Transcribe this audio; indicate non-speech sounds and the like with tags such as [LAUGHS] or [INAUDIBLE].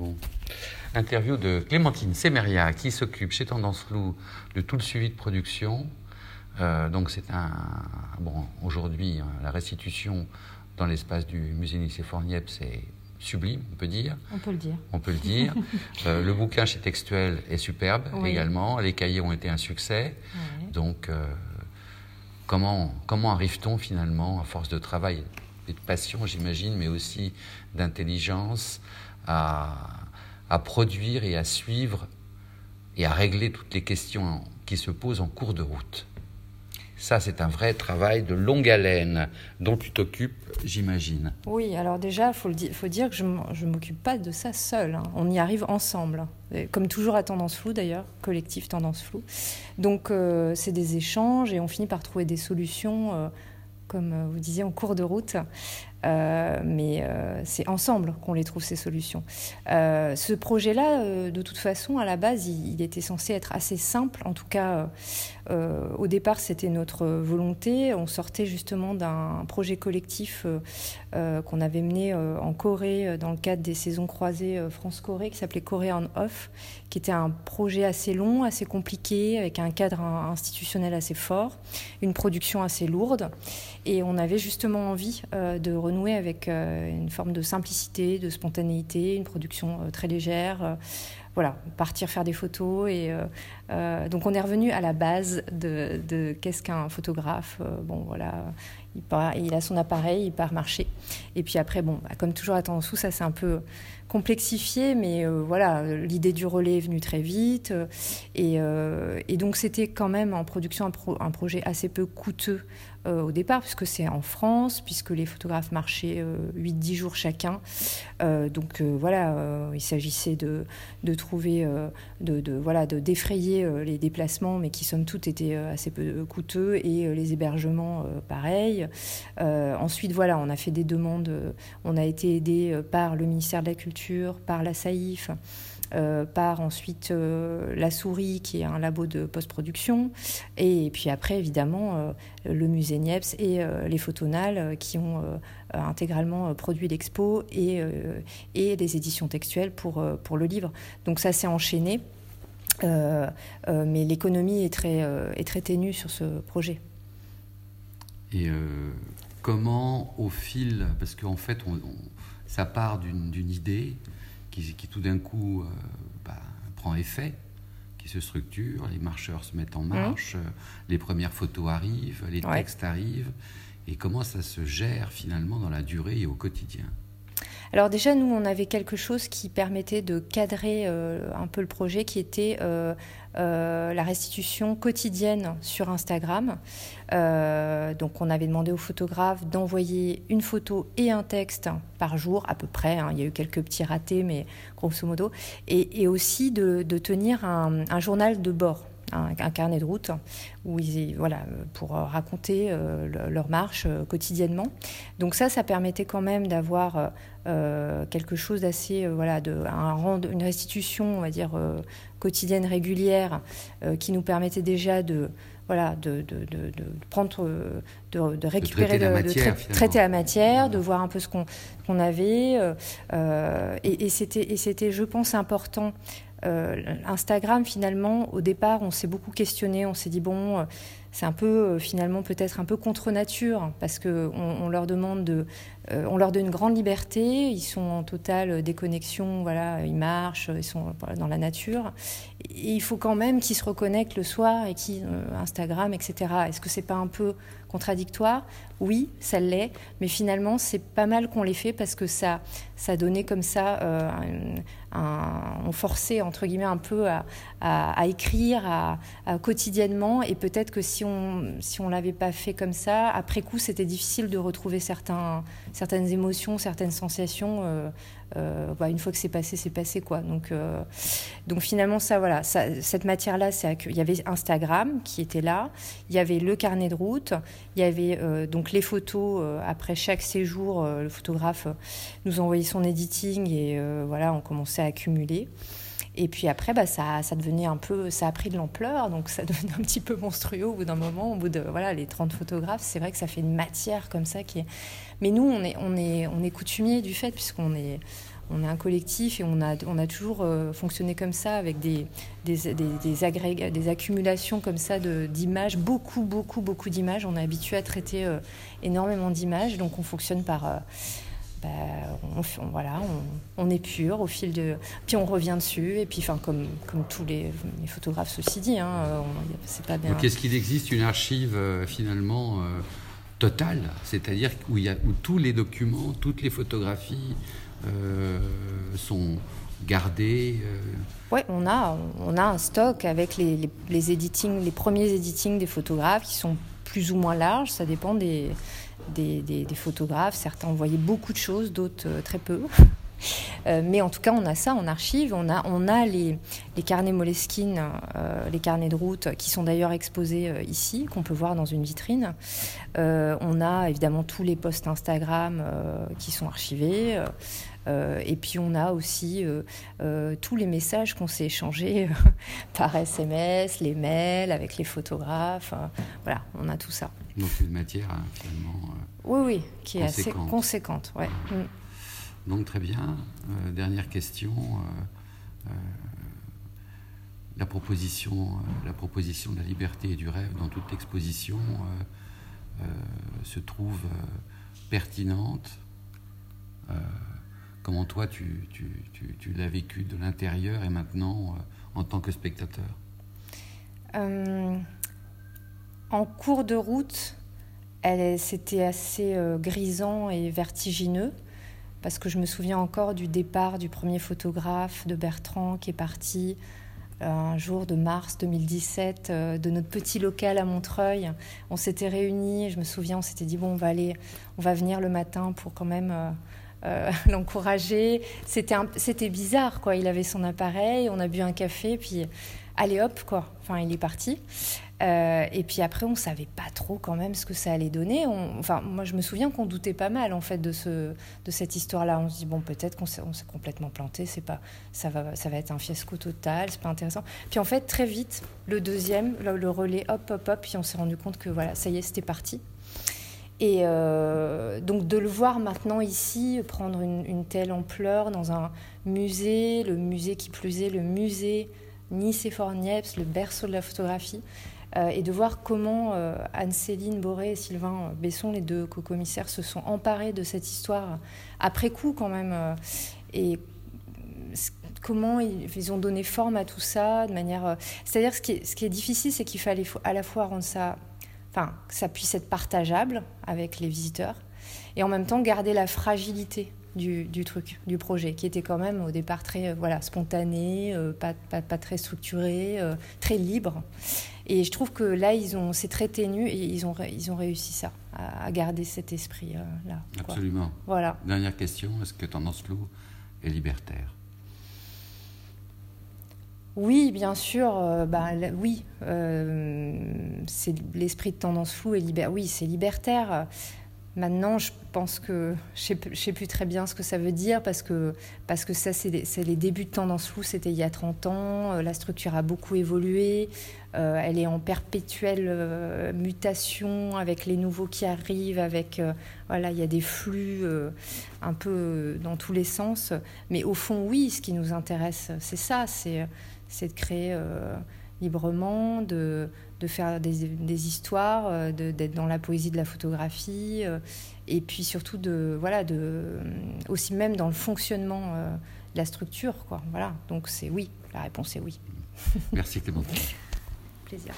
Bon. Interview de Clémentine Semeria qui s'occupe chez Tendance Flou de tout le suivi de production. Euh, donc c'est un bon aujourd'hui hein, la restitution dans l'espace du musée Nicée Forniep c'est sublime, on peut dire. On peut le dire. On peut le dire. [LAUGHS] Euh, le bouquin chez Textuel est superbe également. Les cahiers ont été un succès. Donc, euh, comment, comment arrive-t-on finalement, à force de travail et de passion, j'imagine, mais aussi d'intelligence, à, produire et à suivre et à régler toutes les questions qui se posent en cours de route ça, c'est un vrai travail de longue haleine dont tu t'occupes, j'imagine. Oui, alors déjà, il faut, faut, dire que je ne m'occupe pas de ça seul. Hein. On y arrive ensemble. Comme toujours à Tendance Floue, d'ailleurs, collectif Tendance Floue. Donc, euh, c'est des échanges et on finit par trouver des solutions, euh, comme euh, vous disiez, en cours de route. Euh, mais euh, c'est ensemble qu'on les trouve ces solutions. Euh, ce projet-là, de toute façon, à la base, il, était censé être assez simple. En tout cas, au départ, c'était notre volonté. On sortait justement d'un projet collectif qu'on avait mené en Corée dans le cadre des saisons croisées France-Corée, qui s'appelait Corée en Off, qui était un projet assez long, assez compliqué, avec un cadre institutionnel assez fort, une production assez lourde. Et on avait justement envie de renouer avec euh, une forme de simplicité, de spontanéité, une production euh, très légère. Euh, voilà, partir faire des photos. Et donc on est revenu à la base de, qu'est-ce qu'un photographe. bon, voilà, il, il a son appareil, il part marcher. Et puis après, bon, bah, comme toujours à sous ça c'est un peu complexifié, mais voilà, l'idée du relais est venue très vite. et, donc c'était quand même en production un projet assez peu coûteux euh, au départ, puisque c'est en France, puisque les photographes marchaient 8-10 euh, jours chacun. Euh, donc voilà, il s'agissait de, de trouver, de, de, voilà, de défrayer les déplacements, mais qui somme toute étaient assez peu coûteux, et les hébergements, pareil. ensuite, voilà, on a fait des demandes, on a été aidé par le ministère de la Culture, par la SAIF. Euh, par ensuite euh, La Souris, qui est un labo de post-production, et, puis après, évidemment, euh, le musée Niepce et les Photonales, qui ont intégralement produit l'expo et, et les éditions textuelles pour, pour le livre. Donc ça s'est enchaîné, mais l'économie est très, est très ténue sur ce projet. Et comment, au fil, parce qu'en fait, on, ça part d'une idée, qui, tout d'un coup euh, bah, prend effet, qui se structure, les marcheurs se mettent en marche, euh, les premières photos arrivent, les textes arrivent, et comment ça se gère finalement dans la durée et au quotidien? Alors déjà, nous, on avait quelque chose qui permettait de cadrer euh, un peu le projet, qui était euh, la restitution quotidienne sur Instagram. Euh, donc on avait demandé aux photographes d'envoyer une photo et un texte par jour à peu près. Hein. Il y a eu quelques petits ratés, mais grosso modo. Et, aussi de, tenir un, journal de bord. Un, carnet de route où ils, voilà, pour raconter euh, leur marche quotidiennement. Donc ça, ça permettait quand même d'avoir quelque chose d'assez, voilà, de, un, une restitution, on va dire, quotidienne régulière euh, qui nous permettait déjà de voilà de, de, de, prendre de, récupérer de, traiter la matière, de voir un peu ce qu'on avait euh, euh, et, et c'était et c'était je pense important Instagram finalement au départ on s'est beaucoup questionné. On s'est dit bon c'est un peu finalement peut-être un peu contre nature parce que on leur demande de euh, on leur donne une grande liberté, ils sont en totale déconnexion, voilà, ils marchent, ils sont dans la nature. Et il faut quand même qu'ils se reconnectent le soir et qui euh, Instagram, etc. Est-ce que c'est pas un peu contradictoire? Oui, ça l'est, mais finalement c'est pas mal qu'on l'ait fait parce que ça, ça donnait comme ça, euh, on forçait entre guillemets un peu à, écrire quotidiennement et peut-être que si si on l'avait pas fait comme ça, après coup c'était difficile de retrouver certaines émotions, certaines sensations. Euh, euh, bah, une fois que c'est passé, c'est passé quoi. Donc, euh, finalement ça, voilà, cette matière-là, il y avait Instagram qui était là, il y avait le carnet de route, il y avait donc les photos après chaque séjour. le photographe nous envoyait son editing et voilà, on commençait à accumuler. Et puis après, bah, ça, ça devenait un peu, ça a pris de l'ampleur, donc ça [LAUGHS] devenait un petit peu monstrueux au bout d'un moment, au bout de voilà les 30 photographes. C'est vrai que ça fait une matière comme ça qui est. Mais nous, on est, on est, on est coutumier du fait puisqu'on est on est un collectif et on a, on a toujours fonctionné comme ça, avec des, des, des, des accumulations comme ça d'images, beaucoup, beaucoup, beaucoup d'images. On est habitué à traiter énormément d'images, donc on fonctionne par bah, on, voilà, on, est pur au fil de. Puis on revient dessus, et puis, enfin, comme, comme tous les, photographes, ceci dit, hein, c'est pas bien. Donc, est-ce qu'il existe une archive euh, finalement euh, totale, c'est-à-dire où, il y a, où tous les documents, toutes les photographies euh, sont gardées Oui, on a, on a un stock avec les, les, les, editing, les premiers editings des photographes qui sont plus ou moins larges, ça dépend des des, photographes. Certains envoyaient beaucoup de choses, d'autres euh, très peu. [LAUGHS] Euh, mais en tout cas, on a ça en archive. On a, on a les, carnets Moleskine, euh, les carnets de route, qui sont d'ailleurs exposés ici, qu'on peut voir dans une vitrine. on a évidemment tous les posts Instagram qui sont archivés. Et puis on a aussi tous les messages qu'on s'est échangés [LAUGHS] par SMS, les mails avec les photographes. voilà, on a tout ça. Donc une matière hein, finalement. Euh, oui, oui, qui est assez conséquente. Ouais. Mm. Donc très bien. Euh, dernière question. Euh, la proposition, la proposition de la liberté et du rêve dans toute exposition se trouve pertinente. Comment toi tu, tu, tu, tu l'as vécu de l'intérieur et maintenant en tant que spectateur en cours de route, c'était assez euh, grisant et vertigineux parce que je me souviens encore du départ du premier photographe de Bertrand qui est parti euh, un jour de mars 2017 euh, de notre petit local à Montreuil. On s'était réunis, je me souviens, on s'était dit bon, on va aller, on va venir le matin pour quand même [LAUGHS] l'encourager. C'était bizarre quoi. Il avait son appareil, on a bu un café, puis allez hop quoi. Enfin, il est parti. Euh, et puis après, on savait pas trop quand même ce que ça allait donner. enfin, moi, je me souviens qu'on doutait pas mal en fait de ce, de cette histoire-là. On se dit bon, peut-être qu'on s'est, complètement planté. C'est pas, ça va, ça va être un fiasco total. C'est pas intéressant. Puis en fait, très vite, le deuxième, le, relais, hop, hop, hop. Puis on s'est rendu compte que voilà, ça y est, c'était parti. Et euh, donc de le voir maintenant ici prendre une, telle ampleur dans un musée, le musée qui plus est, le musée Nice et Niepce, le berceau de la photographie. Euh, et de voir comment euh, Anne-Céline Boré et Sylvain Besson, les deux co-commissaires, se sont emparés de cette histoire après coup quand même. Et comment ils, ont donné forme à tout ça de manière. C'est-à-dire ce ce qui est difficile, c'est qu'il fallait à la fois rendre ça, enfin, que ça puisse être partageable avec les visiteurs, et en même temps garder la fragilité du, du, truc, du projet, qui était quand même au départ très voilà, spontané, pas, pas, pas, très structuré, très libre. Et je trouve que là, ils ont, c'est très ténu et ils ont, ils ont réussi ça, à, garder cet esprit-là. Euh, Absolument. Voilà. Dernière question, est-ce que Tendance Flou est libertaire? Oui, bien sûr. Euh, bah, oui, euh, c'est l'esprit de tendance floue et. Oui, c'est libertaire. Maintenant, je pense que je ne sais, plus très bien ce que ça veut dire parce que, ça, c'est les, débuts de Tendance Flou, c'était il y a 30 ans. Euh, la structure a beaucoup évolué. Elle est en perpétuelle mutation avec les nouveaux qui arrivent. Avec, voilà, il y a des flux un peu dans tous les sens. Mais au fond, oui, ce qui nous intéresse, c'est ça de créer librement, de de faire des, histoires, euh, d'être dans la poésie de la photographie, euh, et puis surtout de voilà de euh, aussi même dans le fonctionnement de la structure quoi. Voilà. Donc c'est oui, la réponse est oui. Merci Clément. Plaisir.